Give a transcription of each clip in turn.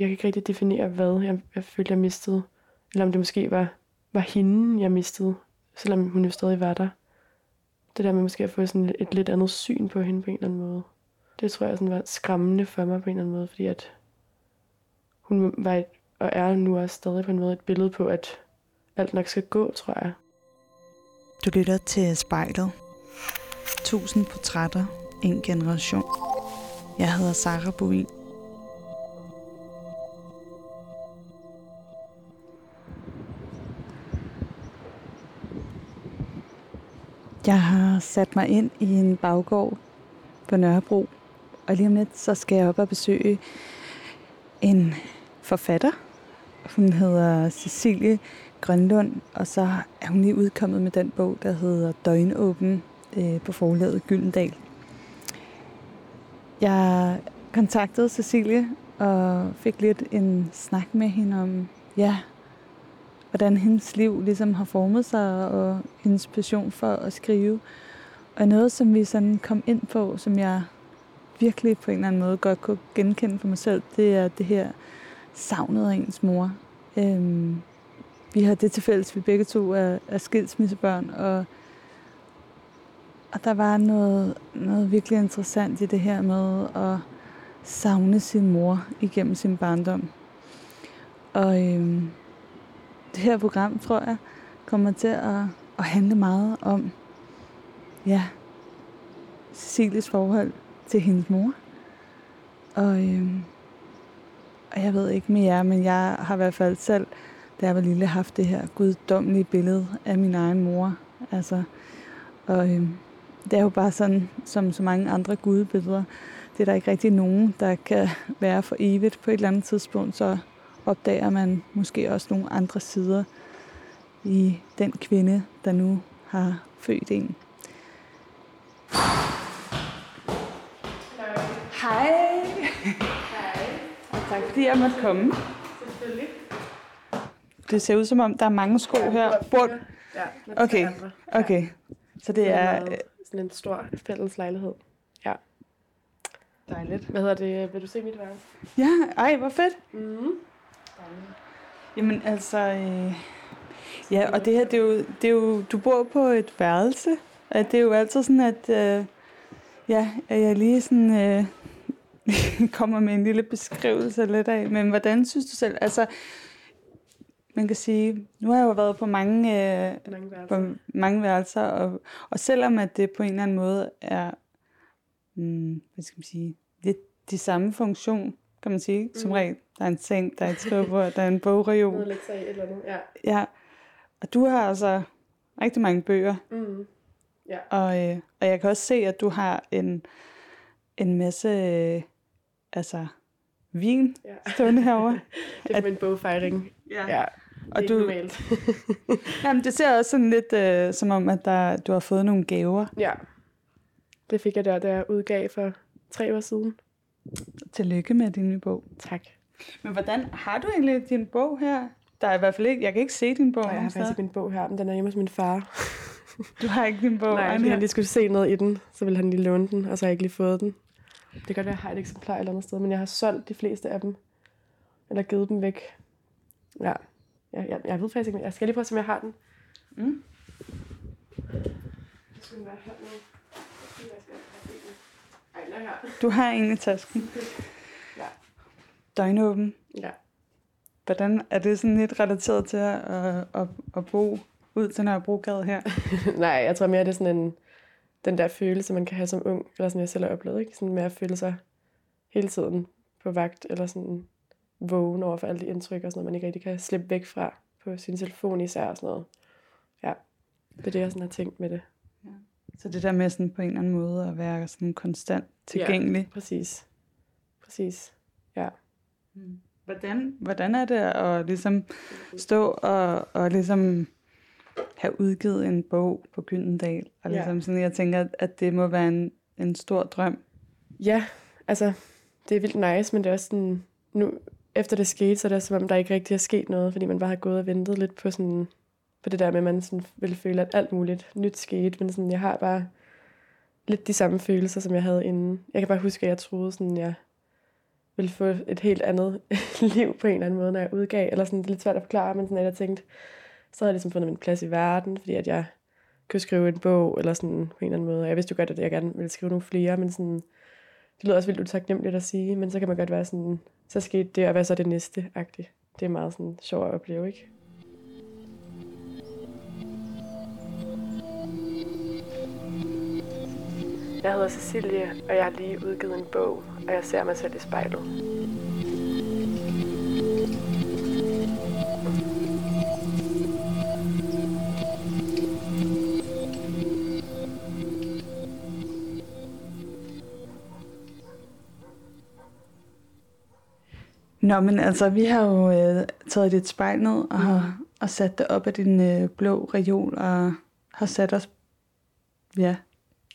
Jeg kan ikke rigtig definere, hvad jeg, jeg følte, jeg mistede. Eller om det måske var, var hende, jeg mistede, selvom hun jo stadig var der. Det der med måske at få sådan et lidt andet syn på hende på en eller anden måde. Det tror jeg sådan var skræmmende for mig på en eller anden måde, fordi at hun var et, og er nu også stadig på en måde et billede på, at alt nok skal gå, tror jeg. Du lytter til spejlet. Tusind portrætter, en generation. Jeg hedder Sara Bovin. Jeg har sat mig ind i en baggård på Nørrebro, og lige om lidt så skal jeg op og besøge en forfatter. Hun hedder Cecilie Grønlund, og så er hun lige udkommet med den bog, der hedder Døgnåben øh, på forlaget Gyldendal. Jeg kontaktede Cecilie og fik lidt en snak med hende om, ja, hvordan hendes liv ligesom har formet sig, og hendes passion for at skrive. Og noget, som vi sådan kom ind på, som jeg virkelig på en eller anden måde godt kunne genkende for mig selv, det er det her savnet af ens mor. Øhm, vi har det til fælles, vi begge to er, er skilsmissebørn, og, og der var noget, noget virkelig interessant i det her med at savne sin mor igennem sin barndom. Og øhm, det her program, tror jeg, kommer til at, at handle meget om, ja, Cecilies forhold til hendes mor. Og, øhm, og jeg ved ikke med jer, men jeg har i hvert fald selv, da jeg var lille, haft det her guddommelige billede af min egen mor. Altså, og øhm, det er jo bare sådan, som så mange andre gudebilleder, det er der ikke rigtig nogen, der kan være for evigt. På et eller andet tidspunkt, så opdager man måske også nogle andre sider i den kvinde, der nu har født en. Hej. Hej. Og tak fordi jeg måtte komme. Selvfølgelig. Det ser ud som om, der er mange sko her. Bor... Ja, Okay, okay. Så det er øh, sådan en stor fælles lejlighed. Ja. dejligt. Hvad hedder det? Vil du se mit værelse? Ja, ej, hvor fedt. Mm. Jamen altså, øh, ja, og det her, det er, jo, det er jo, du bor på et værelse, og det er jo altid sådan, at, øh, ja, at jeg lige sådan, øh, kommer med en lille beskrivelse lidt af, men hvordan synes du selv, altså, man kan sige, nu har jeg jo været på mange, øh, Mange værelser. på mange værelser, og, og selvom at det på en eller anden måde er, mm, hvad skal man sige, lidt de samme funktion, kan man sige, som Mhm. regel. Der er en seng, der er et skrivebord, der er en bogreol. Noget lidt sag, et eller andet. Ja. Ja, og du har altså rigtig mange bøger, Mm. og, øh, og jeg kan også se, at du har en, en masse øh, altså, vin ja. stående herovre. det er min bogfejring. Ja. Det er og ikke du, normalt. jamen, det ser også sådan lidt øh, som om, at der, du har fået nogle gaver. ja. Det fik jeg der, da jeg udgav for tre år siden. Tillykke med din nye bog. Tak. Men hvordan har du egentlig din bog her? Der er i hvert fald ikke, jeg kan ikke se din bog. Og jeg har faktisk ikke min bog her, men den er hjemme hos min far. Du har ikke din bog. Nej, Ej, fordi han lige skulle se noget i den, så ville han lige låne den, og så har jeg ikke lige fået den. Det kan godt være, at jeg har et eksemplar et eller andet sted, men jeg har solgt de fleste af dem. Eller givet dem væk. Ja. Jeg, jeg, jeg ved faktisk ikke, jeg skal lige prøve at se, om jeg har den. Mm. Det skulle den være her nu. Jeg skal have den. Ej, den er her. Du har en i tasken. Ja. Døgnåben. Ja. Hvordan er det sådan lidt relateret til at, at, at, at bo ud til Nørrebrogade her? Nej, jeg tror mere, det er sådan en, den der følelse, man kan have som ung, eller sådan jeg selv har oplevet, ikke? Sådan med at føle sig hele tiden på vagt, eller sådan vågen over for alle de indtryk og sådan noget, man ikke rigtig kan slippe væk fra på sin telefon især og sådan noget. Ja, det er det, jeg sådan har tænkt med det. Så det der med sådan på en eller anden måde at være sådan konstant tilgængelig. Præcis. Præcis. Ja. Mm. Hvordan, hvordan er det at ligesom stå og, og ligesom have udgivet en bog på Gyldendal? Og Ja. ligesom sådan, jeg tænker, at det må være en, en stor drøm. Ja, altså, det er vildt nice, men det er også sådan, nu, efter det skete, så er det som om, der ikke rigtig er sket noget, fordi man bare har gået og ventet lidt på sådan, på det der med, at man sådan ville føle, at alt muligt nyt skete, men sådan, jeg har bare lidt de samme følelser, som jeg havde inden. Jeg kan bare huske, at jeg troede, sådan, jeg ville få et helt andet liv på en eller anden måde, når jeg udgav. Eller sådan, det er lidt svært at forklare, men sådan, at jeg tænkte, så havde jeg ligesom fundet min plads i verden, fordi at jeg kunne skrive en bog, eller sådan på en eller anden måde. Jeg vidste jo godt, at jeg gerne ville skrive nogle flere, men sådan, det lyder også vildt utaknemmeligt at sige, men så kan man godt være sådan, så skete det, og hvad så er det næste, agtigt. Det er meget sådan sjovt at opleve, ikke? Jeg hedder Cecilie, og jeg har lige udgivet en bog, og jeg ser mig selv i spejlet. Nå, men altså, vi har jo øh, taget dit spejl ned og, har, og sat det op af din øh, blå reol og har sat os ja,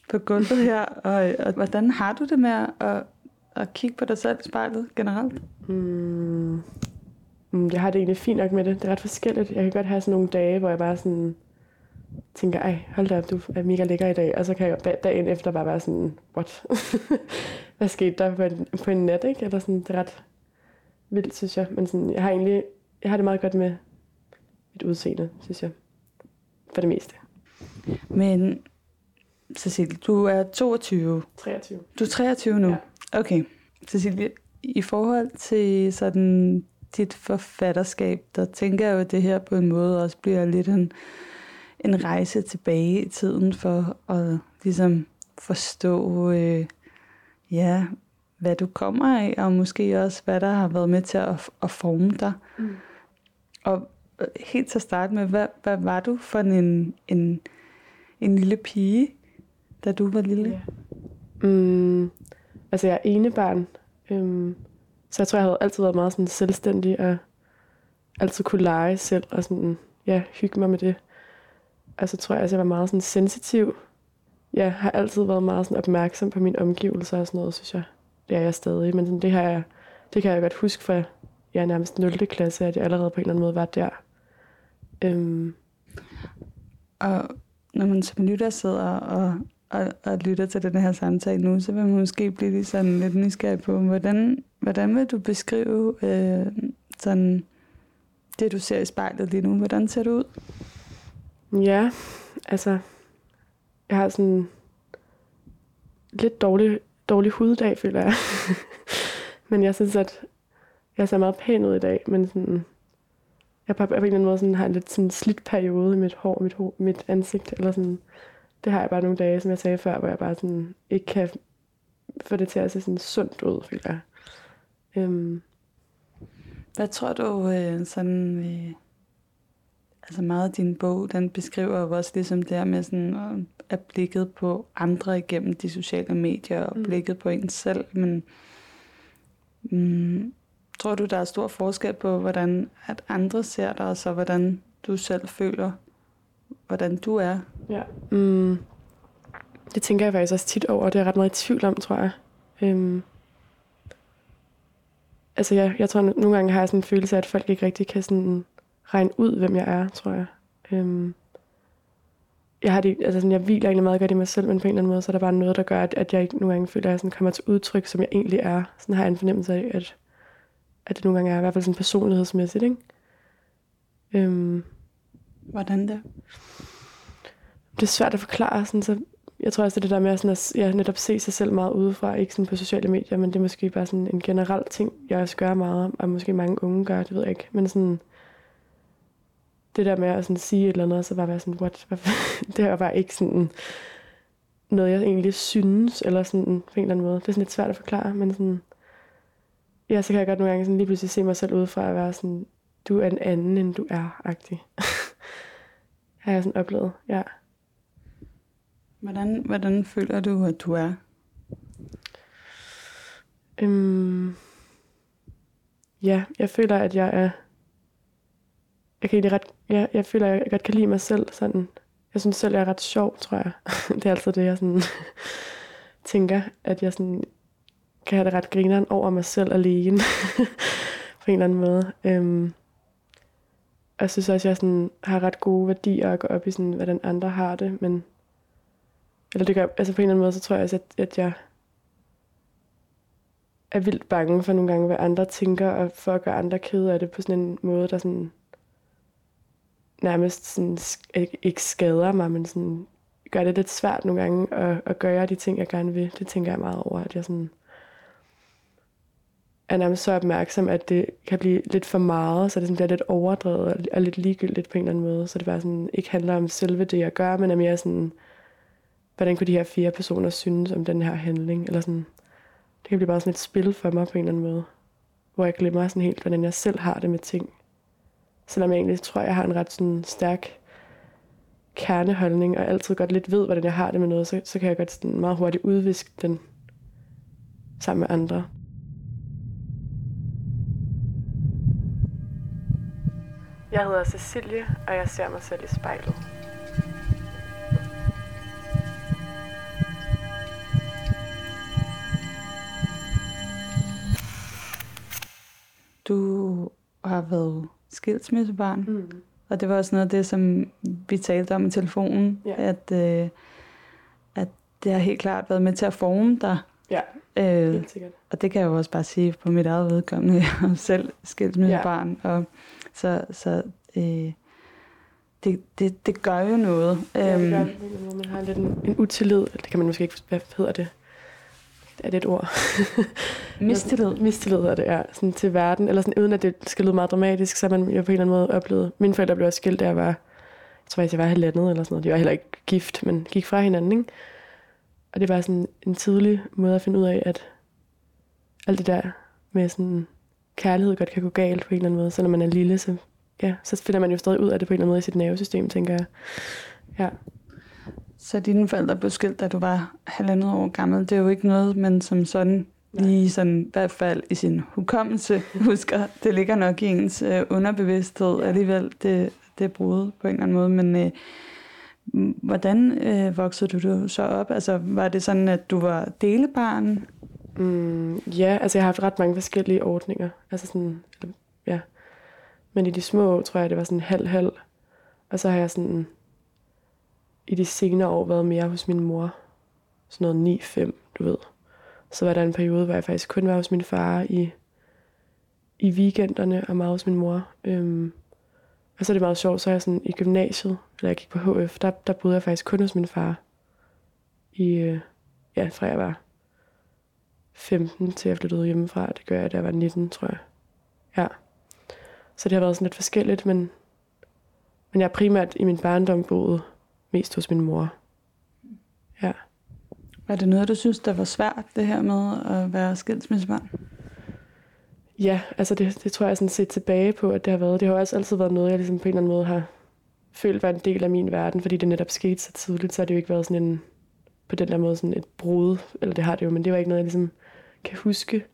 på gulvet her. Og, og hvordan har du det med at, at kigge på dig selv i spejlet generelt? Mm. Mm, Jeg har det egentlig fint nok med det. Det er ret forskelligt. Jeg kan godt have sådan nogle dage, hvor jeg bare sådan tænker, ej, hold da op, du er mega lækker i dag. Og så kan jeg da- dagen efter bare være sådan, what? Hvad skete der på en, på en nat, ikke? Eller sådan, det er ret vildt, synes jeg. Men sådan, jeg har egentlig, jeg har det meget godt med mit udseende, synes jeg. For det meste. Men Cecilie, du er 22. 23. Du er 23 nu? Ja. Okay. Cecilie, i forhold til sådan dit forfatterskab, der tænker jeg jo, at det her på en måde også bliver lidt en, en rejse tilbage i tiden for at ligesom forstå, øh, ja, hvad du kommer af, og måske også, hvad der har været med til at, at forme dig. Mm. Og øh, helt til at starte med, hvad, hvad var du for en, en, en lille pige, da du var lille? Ja. Mm, altså, jeg er enebarn. Øhm, så jeg tror, jeg havde altid været meget sådan selvstændig og altid kunne lege selv og sådan, ja, hygge mig med det. Og så tror jeg, at jeg var meget sådan sensitiv. Jeg har altid været meget sådan opmærksom på mine omgivelser og sådan noget, synes jeg. Det er jeg stadig, men sådan, det, har jeg, det kan jeg godt huske fra ja, nærmest 0. klasse, at jeg allerede på en eller anden måde var der. Øhm, Og når man som lytter sidder og, og, og lytter til den her samtale nu, så vil man måske blive lige sådan lidt nysgerrig på, hvordan, hvordan vil du beskrive øh, sådan det, du ser i spejlet lige nu? Hvordan ser det ud? Ja, altså, jeg har sådan lidt dårlig, dårlig huddag, føler jeg. men jeg synes, at jeg ser meget pæn ud i dag, men sådan, jeg på, på en eller anden måde sådan, har en lidt sådan slidt periode i mit hår, mit, hår, mit ansigt, eller sådan, det har jeg bare nogle dage, som jeg sagde før, hvor jeg bare sådan ikke kan få det til at se sådan sundt ud, føler jeg. Øhm, Hvad tror du, øh, sådan, øh, altså meget af din bog, den beskriver jo også ligesom det her med sådan, øh, at blikket på andre igennem de sociale medier, og Mm. blikket på en selv, men mm, tror du, der er stor forskel på, hvordan at andre ser dig, og så hvordan du selv føler, hvordan du er? Ja. Mm, det tænker jeg faktisk også tit over. Det er jeg ret meget i tvivl om, tror jeg. Øhm, altså, jeg, jeg tror, nogle gange har jeg sådan en følelse af, at folk ikke rigtig kan sådan regne ud, hvem jeg er, tror jeg. Øhm, jeg, har det, altså sådan, jeg hviler egentlig meget godt i mig selv, men på en eller anden måde, så er der bare noget, der gør, at, at jeg ikke nogle gange føler, at jeg sådan kommer til udtryk, som jeg egentlig er. Sådan har jeg en fornemmelse af, at, at det nogle gange er i hvert fald sådan personlighedsmæssigt, ikke? Øhm, Hvordan det? det er svært at forklare. Sådan, så jeg tror også, det er det der med at, sådan at ja, netop se sig selv meget udefra, ikke sådan på sociale medier, men det er måske bare sådan en generel ting, jeg også gør meget, og måske mange unge gør, det ved jeg ikke. Men sådan, det der med at sådan sige et eller andet, og så bare være sådan, what, hvad, det er bare ikke sådan noget, jeg egentlig synes, eller sådan på en eller anden måde. Det er sådan lidt svært at forklare, men sådan, ja, så kan jeg godt nogle gange sådan lige pludselig se mig selv udefra og være sådan, du er en anden, end du er, agtig. har jeg sådan oplevet, ja. Hvordan, hvordan føler du, at du er? Øhm, ja, jeg føler, at jeg er... Jeg kan ret... Ja, jeg føler, at jeg godt kan lide mig selv sådan. Jeg synes selv, jeg er ret sjov, tror jeg. det er altid det, jeg sådan tænker, at jeg sådan kan have det ret grineren over mig selv alene. på en eller anden måde. Øhm, og jeg synes også, at jeg sådan har ret gode værdier at gå op i, sådan, hvordan andre har det. Men, eller det gør, altså på en eller anden måde, så tror jeg også, at, at jeg er vildt bange for nogle gange, hvad andre tænker, og for at gøre andre kede af det på sådan en måde, der sådan nærmest sådan, ikke skader mig, men sådan gør det lidt svært nogle gange at, at gøre de ting, jeg gerne vil. Det tænker jeg meget over, at jeg sådan er nærmest så opmærksom, at det kan blive lidt for meget, så det sådan bliver lidt overdrevet og lidt ligegyldigt på en eller anden måde. Så det bare sådan, ikke handler om selve det, jeg gør, men er mere sådan, hvordan kunne de her fire personer synes om den her handling? Eller sådan, det kan blive bare sådan et spil for mig på en eller anden måde, hvor jeg glemmer sådan helt, hvordan jeg selv har det med ting. Selvom jeg egentlig tror, jeg har en ret sådan stærk kerneholdning, og altid godt lidt ved, hvordan jeg har det med noget, så, så kan jeg godt sådan meget hurtigt udviske den sammen med andre. Jeg hedder Cecilie, og jeg ser mig selv i spejlet. Du har været skilsmissebarn, mm. og det var også noget af det, som vi talte om i telefonen, ja. at, øh, at det har helt klart været med til at forme dig. Ja, øh. Og det kan jeg jo også bare sige på mit eget vedkommende. Jeg er selv skilsmissebarn, ja. og så, så øh, det, det, det gør jo noget. Ja, det gør øhm, det. Man har lidt en, en utillid, det kan man måske ikke, hvad hedder det? Er det et ord? Mistillid. Mistillid er det, ja. Sådan til verden, eller sådan, uden at det skal lyde meget dramatisk, så har man jo på en eller anden måde oplevet. Mine forældre blev også skilt, da jeg var, jeg tror faktisk, jeg var halvandet eller sådan noget. De var heller ikke gift, men gik fra hinanden, ikke? Og det var sådan en tidlig måde at finde ud af, at alt det der med sådan kærlighed godt kan gå galt på en eller anden måde, så når man er lille, så ja, så finder man jo stadig ud af det på en eller anden måde i sit nervesystem, tænker jeg. Ja. Så dine forældre blev skilt, da du var halvandet år gammel. Det er jo ikke noget, man som sådan lige sådan, i hvert fald i sin hukommelse husker. Det ligger nok i ens øh, underbevidsthed alligevel, det, det brud på en eller anden måde. Men øh, hvordan øh, voksede du så op? Altså, var det sådan, at du var delebarn? Mm, ja, altså jeg har haft ret mange forskellige ordninger. Altså sådan, ja, men i de små tror jeg, det var sådan halv-halv. Og så har jeg sådan i de senere år været mere hos min mor. Sådan noget 9-5, du ved. Så var der en periode, hvor jeg faktisk kun var hos min far i, i weekenderne og meget hos min mor. Øhm, og så er det meget sjovt, så er jeg sådan i gymnasiet, eller jeg gik på HF, der, der boede jeg faktisk kun hos min far. I, øh, ja, fra jeg var 15 til jeg flyttede hjemmefra. Det gør jeg, da jeg var 19, tror jeg. Ja. Så det har været sådan lidt forskelligt, men, men jeg har primært i min barndom boet mest hos min mor. Ja. Var det noget, du synes, der var svært, det her med at være skilsmissebarn? Ja, altså det, det tror jeg sådan set tilbage på, at det har været. Det har også altid været noget, jeg ligesom på en eller anden måde har følt var en del af min verden, fordi det netop skete så tidligt, så har det jo ikke været sådan en, på den der måde sådan et brud, eller det har det jo, men det var ikke noget, jeg ligesom kan huske.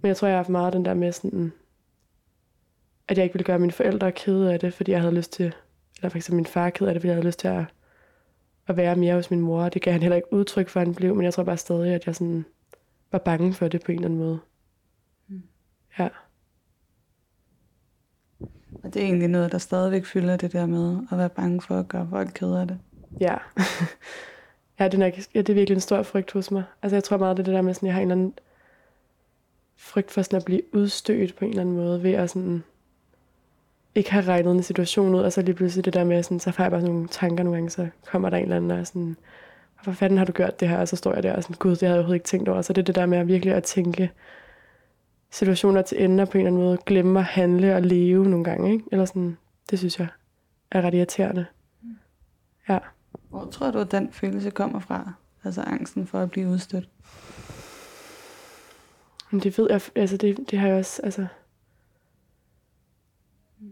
Men jeg tror, jeg har haft meget den der med sådan, at jeg ikke ville gøre mine forældre kede af det, fordi jeg havde lyst til, eller for eksempel min far kede af det, fordi jeg havde lyst til at, at være mere hos min mor. Det gav han heller ikke udtryk for, at han blev, men jeg tror bare stadig, at jeg sådan var bange for det på en eller anden måde. Ja. Og det er egentlig noget, der stadigvæk fylder det der med at være bange for at gøre folk kede af det. Ja. ja, det er, nok, ja, det er virkelig en stor frygt hos mig. Altså jeg tror meget, det er det der med, sådan, jeg har en eller anden frygt for sådan at blive udstødt på en eller anden måde, ved at sådan ikke har regnet en situation ud, og så lige pludselig det der med, sådan, så får jeg bare sådan nogle tanker nogle gange, så kommer der en eller anden, og sådan, hvorfor fanden har du gjort det her? Og så står jeg der og sådan, gud, det havde jeg overhovedet ikke tænkt over. Så det er det der med at virkelig at tænke situationer til ende, og på en eller anden måde glemme at handle og leve nogle gange, ikke? Eller sådan, det synes jeg er ret irriterende. Ja. Hvor tror du, at den følelse kommer fra? Altså angsten for at blive udstødt? Men det ved jeg, altså det, det har jeg også, altså,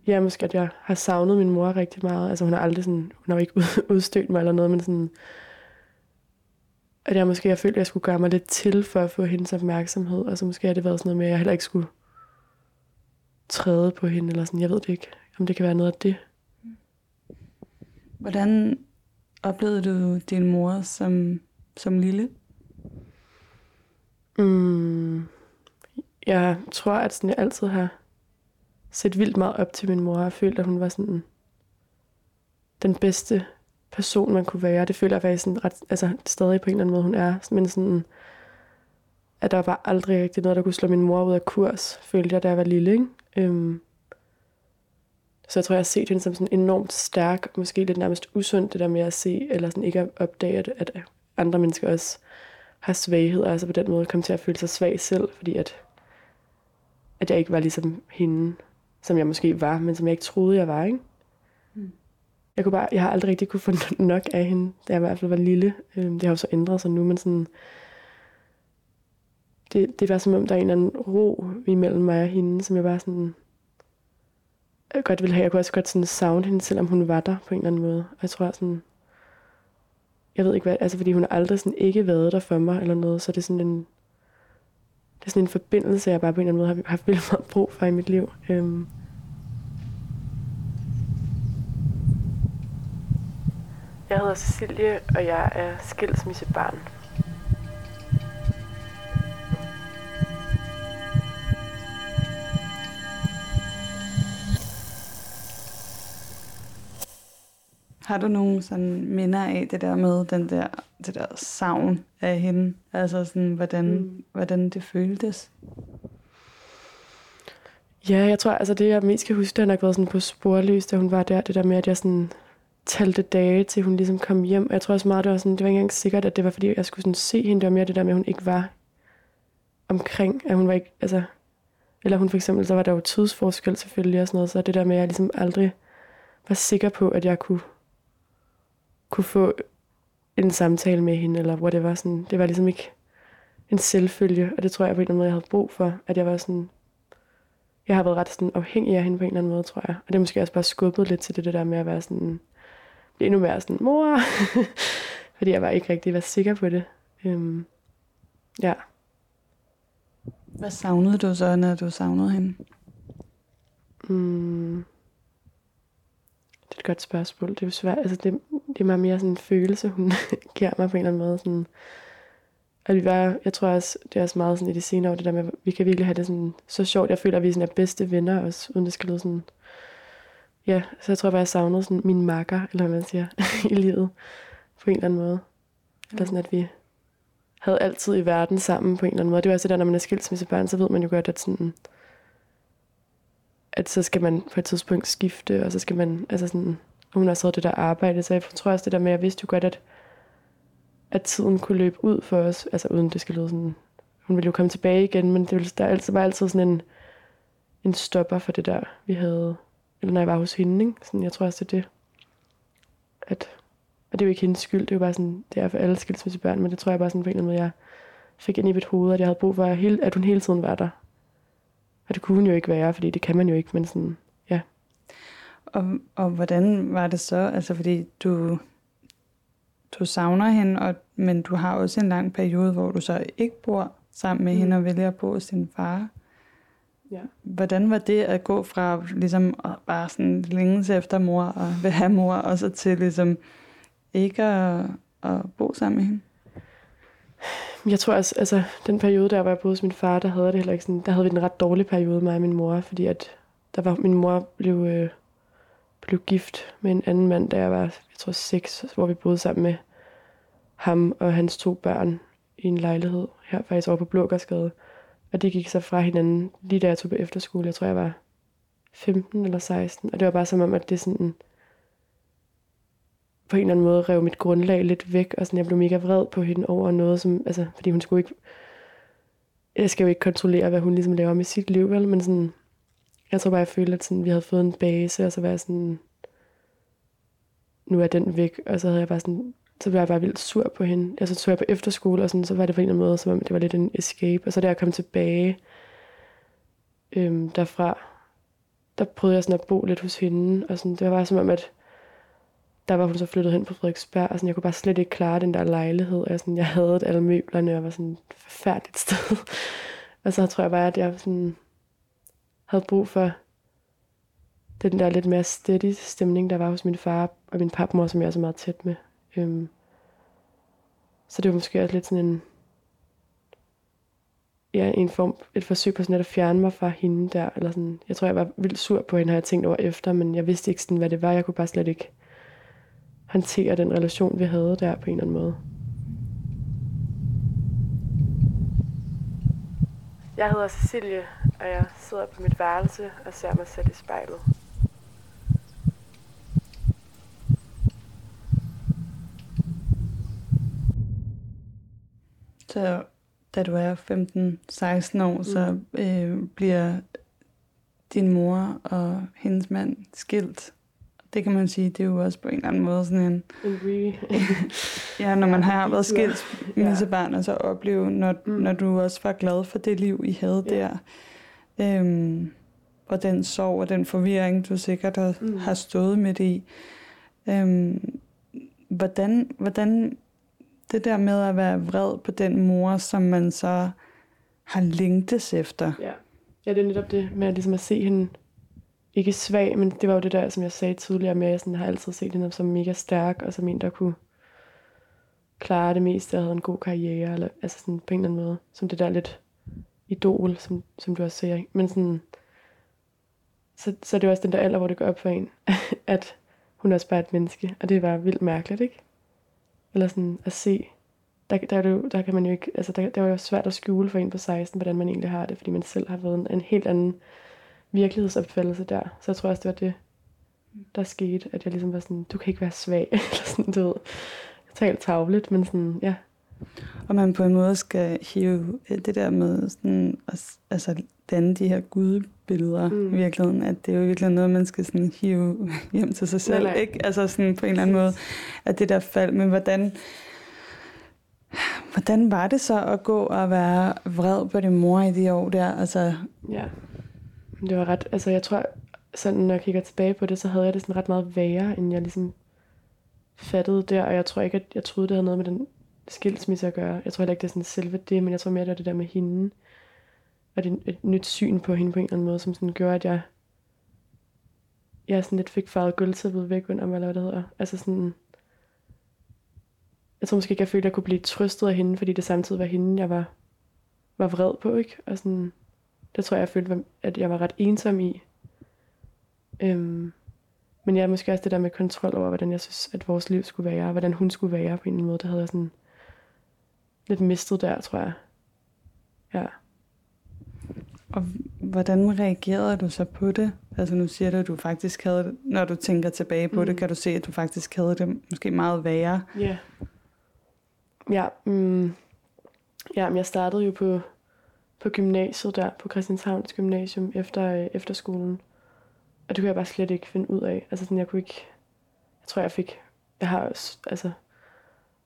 ja, måske at jeg har savnet min mor rigtig meget. Altså hun har aldrig sådan, hun har ikke udstødt mig eller noget, men sådan, at jeg måske har følt, at jeg skulle gøre mig lidt til for at få hendes opmærksomhed. Altså måske har det været sådan noget med, at jeg heller ikke skulle træde på hende, eller sådan, jeg ved det ikke, om det kan være noget af det. Hvordan oplevede du din mor som, som lille? Mm, jeg tror, at sådan, jeg altid har set vildt meget op til min mor, og følte, at hun var sådan den bedste person, man kunne være. Det føler jeg faktisk sådan ret, altså, stadig på en eller anden måde, hun er. Men sådan, at der var aldrig rigtig noget, der kunne slå min mor ud af kurs, følte jeg, da jeg var lille. Ikke? Øhm, så jeg tror, jeg har set hende som sådan enormt stærk, måske lidt nærmest usundt, det der med at se, eller sådan ikke at opdage, at, at andre mennesker også har svaghed, altså på den måde komme til at føle sig svag selv, fordi at, at jeg ikke var ligesom hende, som jeg måske var, men som jeg ikke troede, jeg var, ikke? Jeg, kunne bare, jeg har aldrig rigtig kunne få nok af hende, da jeg i hvert fald var lille. Øhm, det har jo så ændret sig nu, men sådan, det, det var som om, der er en eller anden ro imellem mig og hende, som jeg bare sådan, jeg godt ville have. Jeg kunne også godt sådan savne hende, selvom hun var der på en eller anden måde. Og jeg tror sådan, jeg ved ikke hvad, altså fordi hun har aldrig sådan ikke været der for mig eller noget, så det er sådan en, det er sådan en forbindelse, jeg bare på en eller anden måde har haft vildt meget brug for i mit liv. Øhm. Jeg hedder Cecilie, og jeg er skilsmissebarn. Har du nogle sådan minder af det der med den der, det der savn af hende? Altså sådan, hvordan, mm. hvordan det føltes? Ja, jeg tror, altså det jeg mest kan huske, det har nok været sådan på sporløs, da hun var der. Det der med, at jeg sådan talte dage, til hun ligesom kom hjem. Jeg tror også meget, det var, sådan, det var ikke engang sikkert, at det var, fordi jeg skulle sådan se hende. Det var mere det der med, at hun ikke var omkring. At hun var ikke, altså, eller hun for eksempel, så var der jo tidsforskel selvfølgelig og sådan noget. Så det der med, at jeg ligesom aldrig var sikker på, at jeg kunne kunne få en samtale med hende, eller hvor det var sådan, det var ligesom ikke en selvfølge, og det tror jeg på en eller anden måde, jeg havde brug for, at jeg var sådan, jeg har været ret sådan afhængig af hende på en eller anden måde, tror jeg. Og det er måske også bare skubbet lidt til det, det der med at være sådan, blive endnu mere sådan, mor, fordi jeg var ikke rigtig var sikker på det. Øhm, ja. Hvad savnede du så, når du savnede hende? Mm, det er et godt spørgsmål. Det er jo svært. Altså, det, det er meget mere sådan en følelse, hun giver mig på en eller anden måde. Sådan, at vi var, jeg tror også, det er også meget sådan i de senere år, det der med, at vi kan virkelig have det sådan, så sjovt. Jeg føler, at vi sådan er bedste venner også, uden det skal lyde sådan, ja, så jeg tror bare, jeg savnede sådan min makker, eller hvad man siger, i livet, på en eller anden måde. Eller sådan, at vi havde altid i verden sammen på en eller anden måde. Det var også det der, når man er skilsmissebørn, så ved man jo godt, at sådan, at så skal man på et tidspunkt skifte, og så skal man, altså sådan, hun har så det der arbejde, så jeg tror også det der med, at jeg vidste jo godt, at, at tiden kunne løbe ud for os, altså uden det skal lyde sådan, hun ville jo komme tilbage igen, men det ville, der altid, var altid sådan en, en stopper for det der, vi havde, eller når jeg var hos hende, ikke? Sådan, jeg tror også, det er det, at, og det er jo ikke hendes skyld, det er jo bare sådan, det er for alle skilsmissebørn, men det tror jeg bare sådan på en eller anden måde, jeg fik ind i mit hoved, at jeg havde brug for, at, hele, at hun hele tiden var der. Og det kunne hun jo ikke være, fordi det kan man jo ikke, men sådan, ja. Og, og hvordan var det så? Altså fordi du, du savner hende, og, men du har også en lang periode, hvor du så ikke bor sammen med mm. hende og vælger at bo hos din far. Ja. Hvordan var det at gå fra ligesom at bare sådan længes efter mor og vil have mor, og så til ligesom ikke at, at bo sammen med hende? Jeg tror også, altså den periode, der var boede hos min far, der havde det heller ikke sådan, der havde vi en ret dårlig periode, mig og min mor, fordi at der var, min mor blev, øh, blev gift med en anden mand, da jeg var, jeg tror, seks, hvor vi boede sammen med ham og hans to børn i en lejlighed her faktisk over på Blågårdsgade. Og det gik så fra hinanden lige da jeg tog på efterskole. Jeg tror, jeg var 15 eller 16. Og det var bare som om, at det sådan på en eller anden måde rev mit grundlag lidt væk, og sådan, jeg blev mega vred på hende over noget, som, altså, fordi hun skulle ikke, jeg skal jo ikke kontrollere, hvad hun ligesom laver med sit liv, vel, men sådan, jeg tror bare, jeg følte, at sådan, vi havde fået en base, og så var jeg sådan, nu er den væk, og så havde jeg bare sådan, så blev jeg bare vildt sur på hende. Jeg så tog jeg på efterskole, og sådan, så var det på en eller anden måde, som om det var lidt en escape. Og så da jeg kom tilbage øhm, derfra, der prøvede jeg sådan at bo lidt hos hende, og sådan, det var bare som om, at der var hun så flyttet hen på Frederiksberg, og sådan, jeg kunne bare slet ikke klare den der lejlighed. Og jeg, sådan, jeg havde alle møblerne, og var sådan et forfærdeligt sted. og så tror jeg bare, at jeg sådan, havde brug for den der lidt mere steady stemning, der var hos min far og min papmor, som jeg er så meget tæt med. Øhm, så det var måske også lidt sådan en, ja, en form, et forsøg på sådan at fjerne mig fra hende der, eller sådan, jeg tror, jeg var vildt sur på hende, har jeg tænkt over efter, men jeg vidste ikke sådan, hvad det var, jeg kunne bare slet ikke håndtere den relation, vi havde der på en eller anden måde. Jeg hedder Cecilie, og jeg sidder på mit værelse og ser mig selv i spejlet. Så da du er 15-16 år, mm. så øh, bliver din mor og hendes mand skilt. Det kan man sige, det er jo også på en eller anden måde sådan en... Ja, når man ja, har været skilt med ja. barn, og så opleve, når, mm. når du også var glad for det liv, I havde ja. der. Øhm, og den sorg og den forvirring, du sikkert har, mm. har stået midt i. Øhm, hvordan, hvordan det der med at være vred på den mor, som man så har længtes efter. Ja. ja, det er netop det med at, ligesom at se hende ikke svag, men det var jo det der, som jeg sagde tidligere med, at jeg sådan, har altid set hende som mega stærk, og som en, der kunne klare det meste, og havde en god karriere, eller, altså sådan på en eller anden måde, som det der lidt idol, som, som du også ser. Men sådan, så, så det er også den der alder, hvor det går op for en, at hun også bare et menneske, og det var vildt mærkeligt, ikke? Eller sådan at se, der, der, er det jo, der kan man jo ikke, altså der, det var jo svært at skjule for en på 16, hvordan man egentlig har det, fordi man selv har været en, en helt anden virkelighedsopfattelse der. Så jeg tror også, det var det, der skete, at jeg ligesom var sådan, du kan ikke være svag, eller sådan, du ved, talt tavligt, men sådan, ja. Og man på en måde skal hive øh, det der med sådan, altså danne de her gudbilleder mm. i virkeligheden, at det er jo virkelig noget, man skal sådan hive hjem til sig selv, nej, ikke? Altså sådan på en eller anden måde, at det der fald, men hvordan, hvordan var det så at gå og være vred på din mor i de år der? Altså... Ja, det var ret, altså jeg tror, sådan når jeg kigger tilbage på det, så havde jeg det sådan ret meget værre, end jeg ligesom fattede der, og jeg tror ikke, at jeg troede, det havde noget med den skilsmisse at gøre. Jeg tror heller ikke, det er sådan selve det, men jeg tror mere, det er det der med hende og det et nyt syn på hende på en eller anden måde, som sådan gjorde, at jeg, jeg sådan lidt fik farvet gulvtæppet væk under mig, eller hvad det hedder. Altså sådan, jeg tror måske ikke, jeg følte, at jeg kunne blive trøstet af hende, fordi det samtidig var hende, jeg var, var vred på, ikke? Og sådan, det tror jeg, jeg følte, at jeg var ret ensom i. Øhm, men jeg ja, måske også det der med kontrol over, hvordan jeg synes, at vores liv skulle være, og hvordan hun skulle være på en eller anden måde, det havde jeg sådan lidt mistet der, tror jeg. Ja. Og hvordan reagerede du så på det? Altså nu siger du, at du faktisk havde det, når du tænker tilbage på mm. det, kan du se, at du faktisk havde det måske meget værre. Ja. Yeah. Ja, mm, ja, men jeg startede jo på, på gymnasiet der, på Christianshavns Gymnasium efter, øh, efter skolen. Og det kunne jeg bare slet ikke finde ud af. Altså sådan, jeg kunne ikke, jeg tror jeg fik, jeg har også, altså,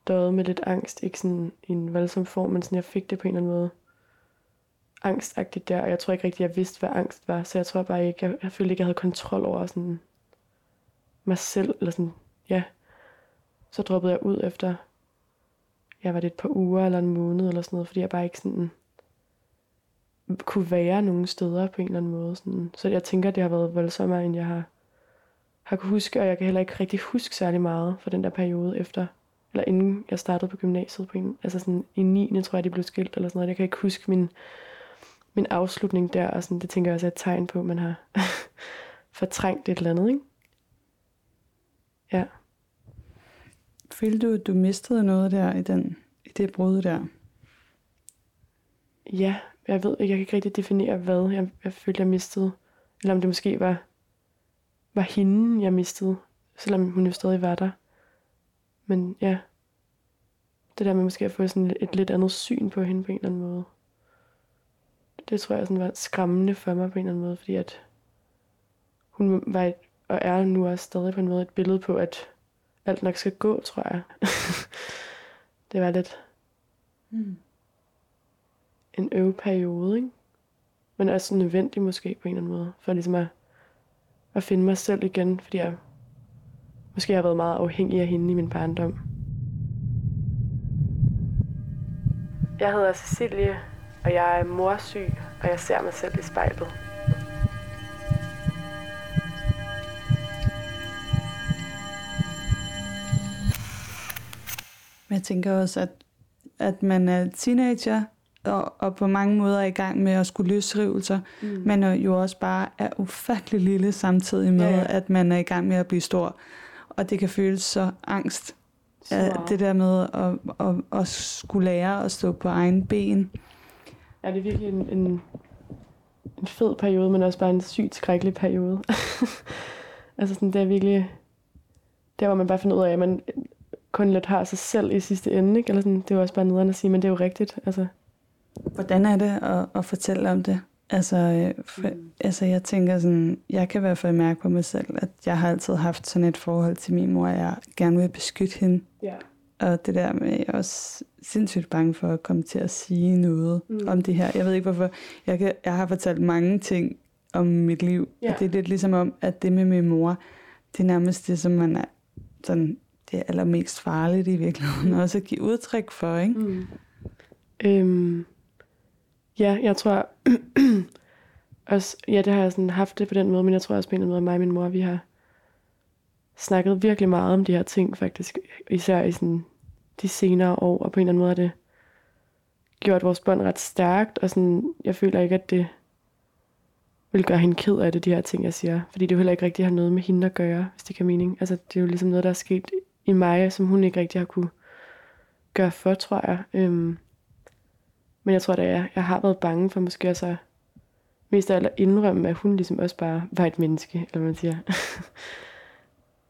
døjet med lidt angst, ikke sådan i en voldsom form, men sådan, jeg fik det på en eller anden måde angstagtigt der, og jeg tror ikke rigtig, jeg vidste, hvad angst var, så jeg tror bare ikke, jeg, jeg følte ikke, jeg havde kontrol over sådan mig selv, eller sådan, ja. Så droppede jeg ud efter, jeg var det et par uger eller en måned eller sådan noget, fordi jeg bare ikke sådan kunne være nogen steder på en eller anden måde. Sådan. Så jeg tænker, det har været voldsommere, end jeg har, har kunne huske, og jeg kan heller ikke rigtig huske særlig meget for den der periode efter, eller inden jeg startede på gymnasiet på en, altså sådan i 9. tror jeg, det blev skilt eller sådan noget. Jeg kan ikke huske min min afslutning der, og sådan, det tænker jeg også er et tegn på, at man har fortrængt et eller andet, ikke? Ja. Følte du, at du mistede noget der i, den, i det brud der? Ja, jeg ved ikke, jeg kan ikke rigtig definere, hvad jeg, jeg følte, jeg mistede. Eller om det måske var, var hende, jeg mistede, selvom hun jo stadig var der. Men ja, det der med måske at få sådan et, et lidt andet syn på hende på en eller anden måde det tror jeg sådan var skræmmende for mig på en eller anden måde, fordi at hun var et, og er nu også stadig på en måde et billede på, at alt nok skal gå, tror jeg. det var lidt mm. en øveperiode, ikke? Men også nødvendig måske på en eller anden måde, for ligesom at, at finde mig selv igen, fordi jeg måske har været meget afhængig af hende i min barndom. Jeg hedder Cecilie, og jeg er morsyg, og jeg ser mig selv i spejlet. Jeg tænker også, at, at man er teenager, og, og på mange måder er i gang med at skulle løsrive sig, mm. men jo også bare er ufattelig lille samtidig med, ja, ja. at man er i gang med at blive stor. Og det kan føles så angst. Så. Det der med at, at, at skulle lære at stå på egen ben Ja, det er virkelig en, en, en fed periode, men også bare en sygt skrækkelig periode. altså sådan, det er virkelig... Der, hvor man bare finder ud af, at man kun lidt har sig selv i sidste ende, ikke? Eller sådan, det er jo også bare nederen at sige, men det er jo rigtigt. Altså. Hvordan er det at, at fortælle om det? Altså, øh, for, mm. altså, jeg tænker sådan, jeg kan i hvert fald mærke på mig selv, at jeg har altid haft sådan et forhold til min mor, at jeg gerne vil beskytte hende. Ja. Og det der med, jeg er også sindssygt bange for at komme til at sige noget mm. om det her. Jeg ved ikke hvorfor. Jeg, kan, jeg har fortalt mange ting om mit liv, ja. og det er lidt ligesom om, at det med min mor, det er nærmest det, som man er sådan, det er allermest farligt i virkeligheden, mm. også at give udtryk for, ikke? Mm. Øhm, ja, jeg tror også, ja, det har jeg sådan haft det på den måde, men jeg tror også på en eller anden måde, mig og min mor, vi har snakket virkelig meget om de her ting, faktisk. Især i sådan de senere år, og på en eller anden måde har det gjort vores bånd ret stærkt, og sådan, jeg føler ikke, at det vil gøre hende ked af det, de her ting, jeg siger. Fordi det jo heller ikke rigtig har noget med hende at gøre, hvis det kan mening. Altså, det er jo ligesom noget, der er sket i mig, som hun ikke rigtig har kunne gøre for, tror jeg. Øhm, men jeg tror, da, jeg, jeg har været bange for måske også at mest af alt at indrømme, at hun ligesom også bare var et menneske, eller man siger.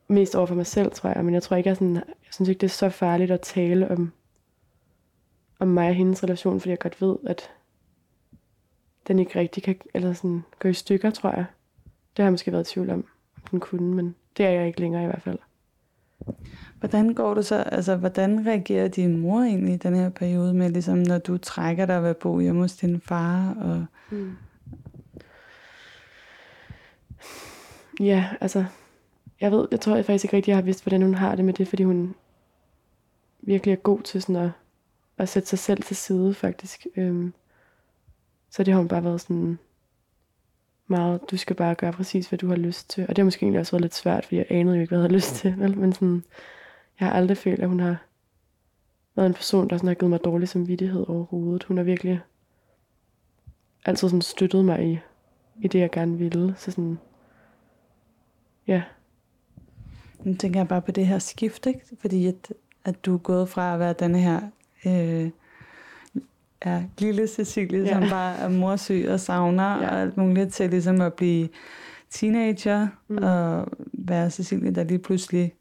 mest over for mig selv, tror jeg. Men jeg tror ikke, jeg, sådan, jeg synes ikke, det er så farligt at tale om, om mig og hendes relation, fordi jeg godt ved, at den ikke rigtig kan eller sådan, gå i stykker, tror jeg. Det har jeg måske været i tvivl om, om den kunne, men det er jeg ikke længere i hvert fald. Hvordan går det så, altså hvordan reagerer din mor egentlig i den her periode med, ligesom når du trækker dig ved at bo hjemme hos din far? Og... Mm. Ja, altså jeg ved, jeg tror jeg faktisk ikke rigtig, jeg har vidst, hvordan hun har det med det, fordi hun virkelig er god til sådan at, at sætte sig selv til side, faktisk. Øhm, så det har hun bare været sådan meget, du skal bare gøre præcis, hvad du har lyst til. Og det har måske egentlig også været lidt svært, fordi jeg anede jo ikke, hvad jeg havde lyst til. Vel? Men sådan, jeg har aldrig følt, at hun har været en person, der sådan har givet mig dårlig samvittighed overhovedet. Hun har virkelig altid sådan støttet mig i, i det, jeg gerne ville. Så sådan, ja, nu tænker jeg bare på det her skift, ikke? fordi at, at du er gået fra at være den her øh, ja, lille Cecilie, ja. som bare er morsyg og savner ja. og alt muligt, til ligesom at blive teenager mm. og være Cecilie, der lige pludselig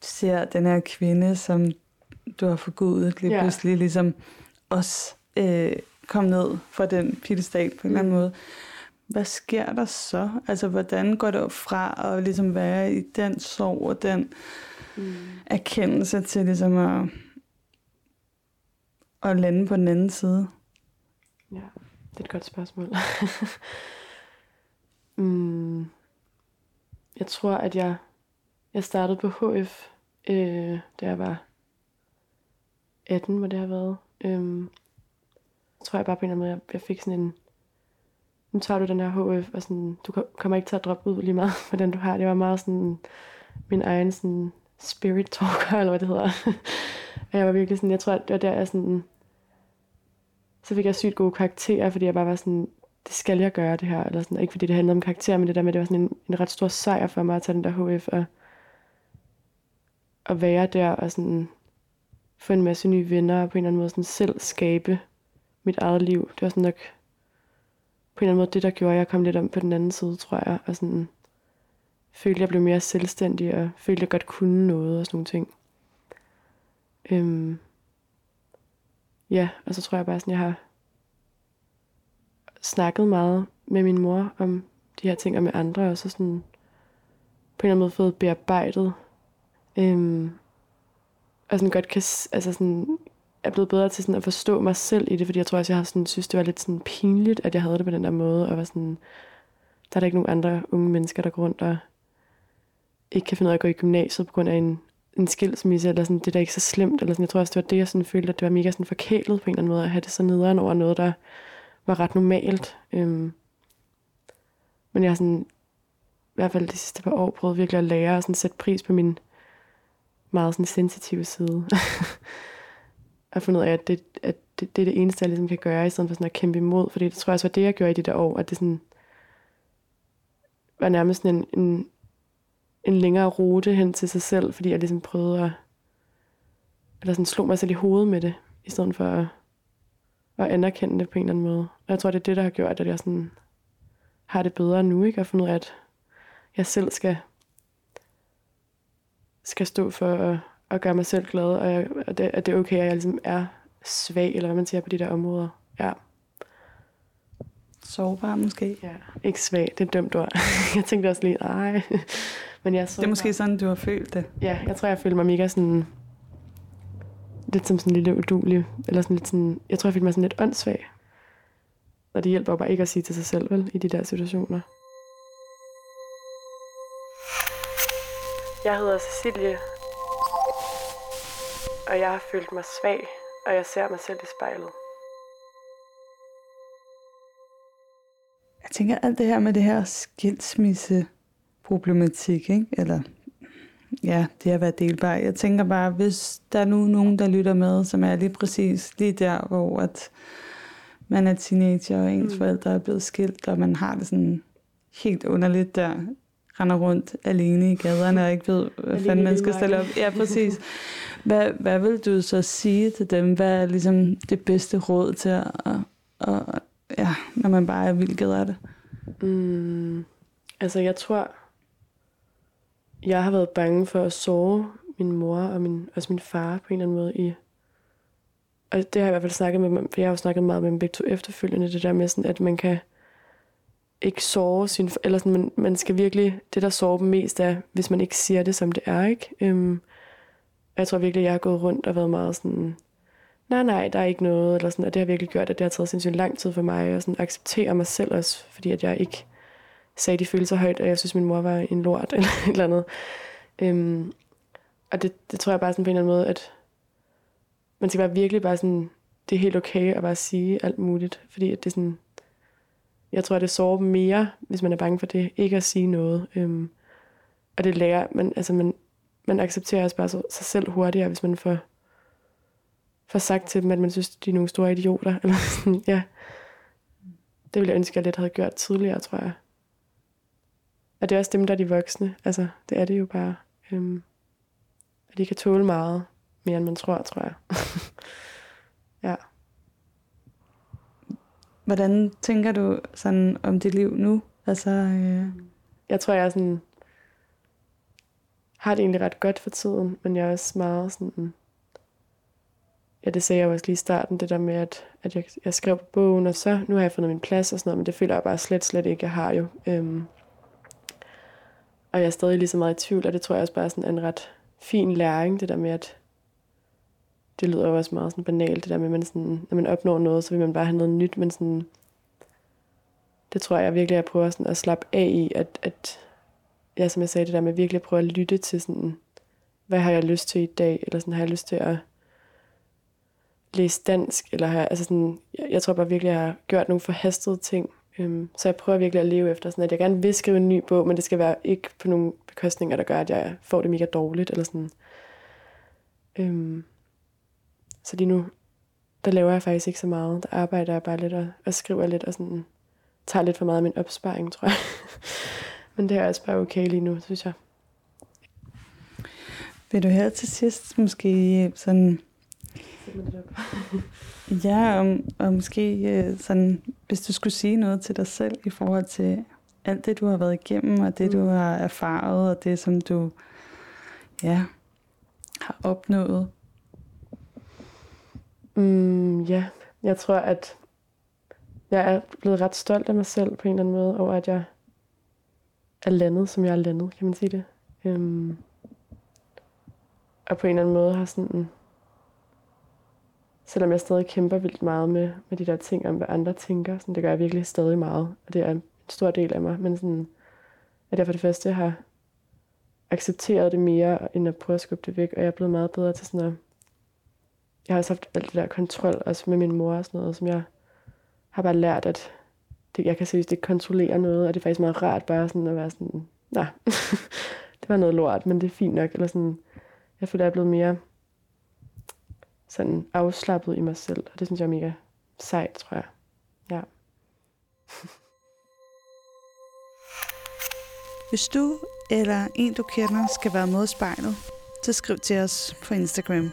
ser den her kvinde, som du har forgudet, lige ja. pludselig ligesom også øh, kom ned fra den pittestal på en eller anden mm. måde hvad sker der så? Altså, hvordan går det fra at ligesom være i den sorg og den mm. erkendelse til ligesom at, at lande på den anden side? Ja, det er et godt spørgsmål. mm, jeg tror, at jeg, jeg startede på HF, øh, da jeg var 18, hvor det har været. Øh, jeg tror jeg bare på en eller anden måde, jeg, jeg fik sådan en nu tager du den her HF, og sådan, du kommer ikke til at droppe ud lige meget, hvordan du har. Det var meget sådan min egen sådan spirit talker, eller hvad det hedder. og jeg var virkelig sådan, jeg tror, det var der, jeg sådan, så fik jeg sygt gode karakterer, fordi jeg bare var sådan, det skal jeg gøre det her, eller sådan, ikke fordi det handlede om karakter, men det der med, det var sådan en, en ret stor sejr for mig at tage den der HF, og, og være der, og sådan, få en masse nye venner, og på en eller anden måde sådan selv skabe mit eget liv. Det var sådan nok på en eller anden måde det, der gjorde, at jeg kom lidt om på den anden side, tror jeg. Og sådan følte, at jeg blev mere selvstændig, og følte, at jeg godt kunne noget og sådan nogle ting. Øhm, ja, og så tror jeg bare sådan, jeg har snakket meget med min mor om de her ting, og med andre, og så sådan på en eller anden måde fået bearbejdet. Øhm, og sådan godt kan, altså sådan, er blevet bedre til sådan at forstå mig selv i det, fordi jeg tror også, jeg har sådan, synes, det var lidt sådan pinligt, at jeg havde det på den der måde, og var sådan, der er der ikke nogen andre unge mennesker, der går rundt og ikke kan finde ud af at gå i gymnasiet på grund af en, en skilsmisse, eller sådan, det er da ikke så slemt, eller sådan, jeg tror også, det var det, jeg sådan følte, at det var mega sådan forkælet på en eller anden måde, at have det så nederen over noget, der var ret normalt. Øhm, men jeg har sådan, i hvert fald de sidste par år, prøvet virkelig at lære og sådan sætte pris på min meget sådan sensitive side. at finde ud af, at det, at det, det er det eneste, jeg ligesom kan gøre, i stedet for sådan at kæmpe imod. Fordi det tror jeg også var det, jeg gjorde i de der år, at det sådan var nærmest sådan en, en, en længere rute hen til sig selv, fordi jeg ligesom prøvede at, eller sådan slog mig selv i hovedet med det, i stedet for at, at anerkende det på en eller anden måde. Og jeg tror, det er det, der har gjort, at jeg sådan har det bedre nu, ikke? Og fundet ud af, at jeg selv skal, skal stå for at, at gøre mig selv glad, og, jeg, og det, at det er okay, at jeg ligesom er svag, eller hvad man siger på de der områder. Ja. Sårbar måske. Ja, ikke svag, det er et dømt ord. jeg tænkte også lige, nej. Men jeg er Det er måske sådan, du har følt det. Ja, jeg tror, jeg følte mig mega sådan... Lidt som sådan en lille udulig. Eller sådan lidt sådan... Jeg tror, jeg følte mig sådan lidt åndssvag. Og det hjælper bare ikke at sige til sig selv, vel? I de der situationer. Jeg hedder Cecilie. Og jeg har følt mig svag. Og jeg ser mig selv i spejlet. Jeg tænker alt det her med det her skilsmisse problematik, ikke? eller ja, det at være delbar. Jeg tænker bare, hvis der er nu nogen, der lytter med, som er lige præcis lige der, hvor at man er teenager, og ens mm. forældre er blevet skilt, og man har det sådan helt underligt der, render rundt alene i gaderne og ikke ved, hvad fanden man skal stille op. Ja, præcis. Hvad, hvad vil du så sige til dem? Hvad er ligesom det bedste råd til at, at ja, når man bare er vildt ked af det? Mm, altså, jeg tror, jeg har været bange for at sove min mor og min, også min far på en eller anden måde i... Og det har jeg i hvert fald snakket med for jeg har jo snakket meget med dem begge to efterfølgende, det der med sådan, at man kan ikke sove sin... Eller sådan, man, man skal virkelig... Det, der sover dem mest er, hvis man ikke siger det, som det er, ikke? Øhm, jeg tror virkelig, jeg har gået rundt og været meget sådan... Nej, nej, der er ikke noget, eller sådan, og det har virkelig gjort, at det har taget sindssygt lang tid for mig og sådan acceptere mig selv også, fordi at jeg ikke sagde de følelser højt, og jeg synes, min mor var en lort, eller et eller andet. Øhm, og det, det tror jeg bare sådan på en eller anden måde, at man skal bare virkelig bare sådan, det er helt okay at bare sige alt muligt, fordi at det er sådan, jeg tror, det sover mere, hvis man er bange for det, ikke at sige noget. Øhm, og det lærer, man, altså man, man accepterer også bare sig selv hurtigere, hvis man får, får sagt til dem, at man synes, de er nogle store idioter. Eller sådan, ja. Det ville jeg ønske, at jeg lidt havde gjort tidligere, tror jeg. Og det er også dem, der er de voksne. Altså, det er det jo bare. Øhm, og de kan tåle meget mere, end man tror, tror jeg. ja. Hvordan tænker du sådan om dit liv nu? Altså, øh... Jeg tror, jeg er sådan, har det egentlig ret godt for tiden, men jeg er også meget sådan... Ja, det sagde jeg også lige i starten, det der med, at, at jeg, jeg skrev på bogen, og så nu har jeg fundet min plads og sådan noget, men det føler jeg bare slet, slet ikke, jeg har jo. Øhm, og jeg er stadig lige så meget i tvivl, og det tror jeg også bare er sådan en ret fin læring, det der med, at det lyder jo også meget sådan banalt, det der med, at man sådan, når man opnår noget, så vil man bare have noget nyt, men sådan, det tror jeg virkelig, jeg prøver sådan at slappe af i, at, at ja, som jeg sagde, det der med virkelig at prøve at lytte til sådan, hvad har jeg lyst til i dag, eller sådan, har jeg lyst til at læse dansk, eller har jeg, altså sådan, jeg, jeg tror bare virkelig, jeg har gjort nogle forhastede ting, Øhm, så jeg prøver virkelig at leve efter sådan, at jeg gerne vil skrive en ny bog, men det skal være ikke på nogle bekostninger, der gør, at jeg får det mega dårligt. Eller sådan. Øhm, så lige nu, der laver jeg faktisk ikke så meget. Der arbejder jeg bare lidt og, og skriver lidt og sådan, tager lidt for meget af min opsparing, tror jeg. men det er også bare okay lige nu, synes jeg. Vil du her til sidst måske sådan ja, og, og måske øh, sådan, hvis du skulle sige noget til dig selv i forhold til alt det, du har været igennem, og det, mm. du har erfaret, og det, som du ja, har opnået. Mm, ja, jeg tror, at jeg er blevet ret stolt af mig selv på en eller anden måde, over at jeg er landet, som jeg er landet, kan man sige det. Um, og på en eller anden måde har sådan selvom jeg stadig kæmper vildt meget med, med de der ting om, hvad andre tænker. Sådan, det gør jeg virkelig stadig meget, og det er en stor del af mig. Men sådan, at jeg for det første har accepteret det mere, end at prøve at skubbe det væk, og jeg er blevet meget bedre til sådan at... Jeg har også haft alt det der kontrol, også med min mor og sådan noget, som jeg har bare lært, at det, jeg kan seriøst ikke kontrollere noget, og det er faktisk meget rart bare sådan at være sådan, nej, det var noget lort, men det er fint nok, eller sådan, jeg føler, jeg er blevet mere sådan afslappet i mig selv, og det synes jeg er mega sejt, tror jeg. Ja. Hvis du eller en, du kender, skal være med i spejlet, så skriv til os på Instagram.